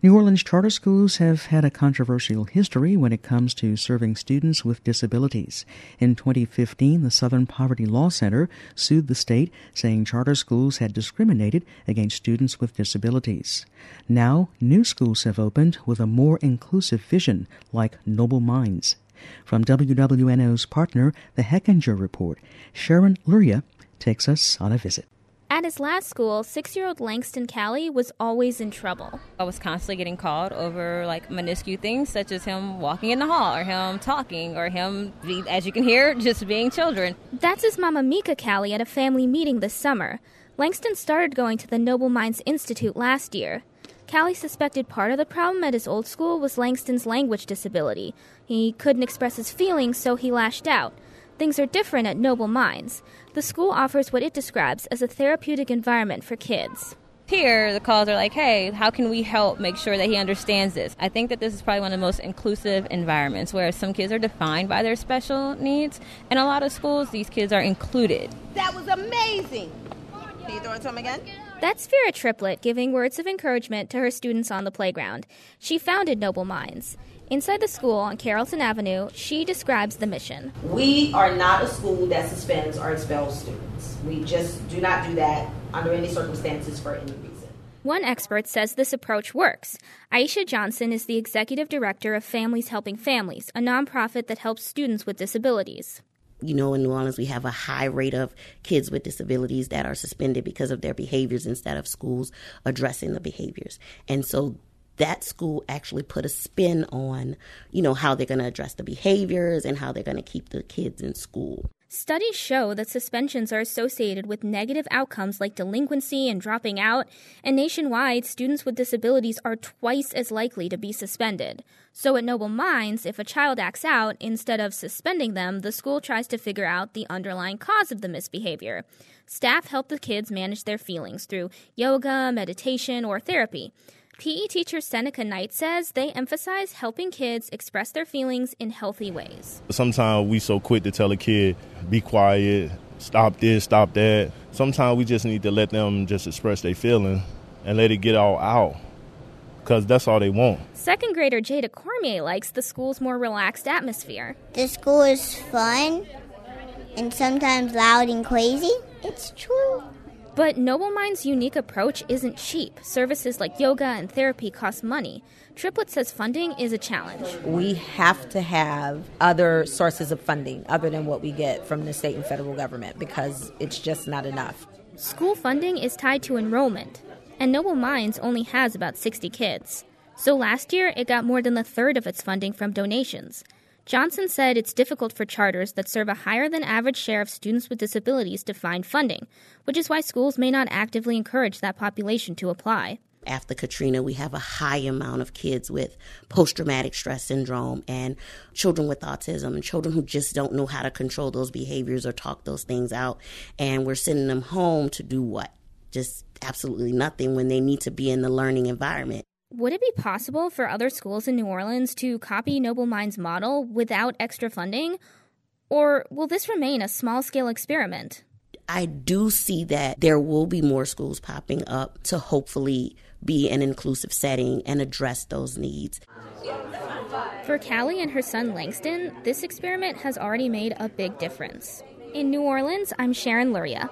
New Orleans charter schools have had a controversial history when it comes to serving students with disabilities. In 2015, the Southern Poverty Law Center sued the state, saying charter schools had discriminated against students with disabilities. Now, new schools have opened with a more inclusive vision, like Noble Minds. From WWNO's partner, the Hechinger Report, Sharon Lurye takes us on a visit. At his last school, six year old Langston Callie was always in trouble. I was constantly getting called over like minuscule things such as him walking in the hall or him talking or him, as you can hear, just being children. That's his mama Mika Callie at a family meeting this summer. Langston started going to the Noble Minds Institute last year. Callie suspected part of the problem at his old school was Langston's language disability. He couldn't express his feelings, so he lashed out. Things are different at Noble Minds. The school offers what it describes as a therapeutic environment for kids. Here, the calls are like, hey, how can we help make sure that he understands this? I think that this is probably one of the most inclusive environments where some kids are defined by their special needs. and a lot of schools, these kids are included. That was amazing. Can you throw it to him again? That's Vera Triplett giving words of encouragement to her students on the playground. She founded Noble Minds. Inside the school on Carrollton Avenue, she describes the mission. We are not a school that suspends or expels students. We just do not do that under any circumstances for any reason. One expert says this approach works. Aisha Johnson is the executive director of Families Helping Families, a nonprofit that helps students with disabilities you know, in New Orleans, we have a high rate of kids with disabilities that are suspended because of their behaviors instead of schools addressing the behaviors. And so that school actually put a spin on, you know, how they're going to address the behaviors and how they're going to keep the kids in school. Studies show that suspensions are associated with negative outcomes like delinquency and dropping out, and nationwide, students with disabilities are twice as likely to be suspended. So, at Noble Minds, if a child acts out, instead of suspending them, the school tries to figure out the underlying cause of the misbehavior. Staff help the kids manage their feelings through yoga, meditation, or therapy. PE teacher Seneca Knight says they emphasize helping kids express their feelings in healthy ways. Sometimes we so quick to tell a kid, be quiet, stop this, stop that. Sometimes we just need to let them just express their feeling and let it get all out because that's all they want. Second grader Jada Cormier likes the school's more relaxed atmosphere. The school is fun and sometimes loud and crazy. It's true. But Noble Mind's unique approach isn't cheap. Services like yoga and therapy cost money. Triplett says funding is a challenge. We have to have other sources of funding other than what we get from the state and federal government because it's just not enough. School funding is tied to enrollment, and Noble Minds only has about 60 kids. So last year, it got more than a third of its funding from donations. Johnson said it's difficult for charters that serve a higher than average share of students with disabilities to find funding, which is why schools may not actively encourage that population to apply. After Katrina, we have a high amount of kids with post traumatic stress syndrome and children with autism and children who just don't know how to control those behaviors or talk those things out. And we're sending them home to do what? Just absolutely nothing when they need to be in the learning environment. Would it be possible for other schools in New Orleans to copy Noble Minds' model without extra funding? Or will this remain a small scale experiment? I do see that there will be more schools popping up to hopefully be an inclusive setting and address those needs. For Callie and her son Langston, this experiment has already made a big difference. In New Orleans, I'm Sharon Lurye.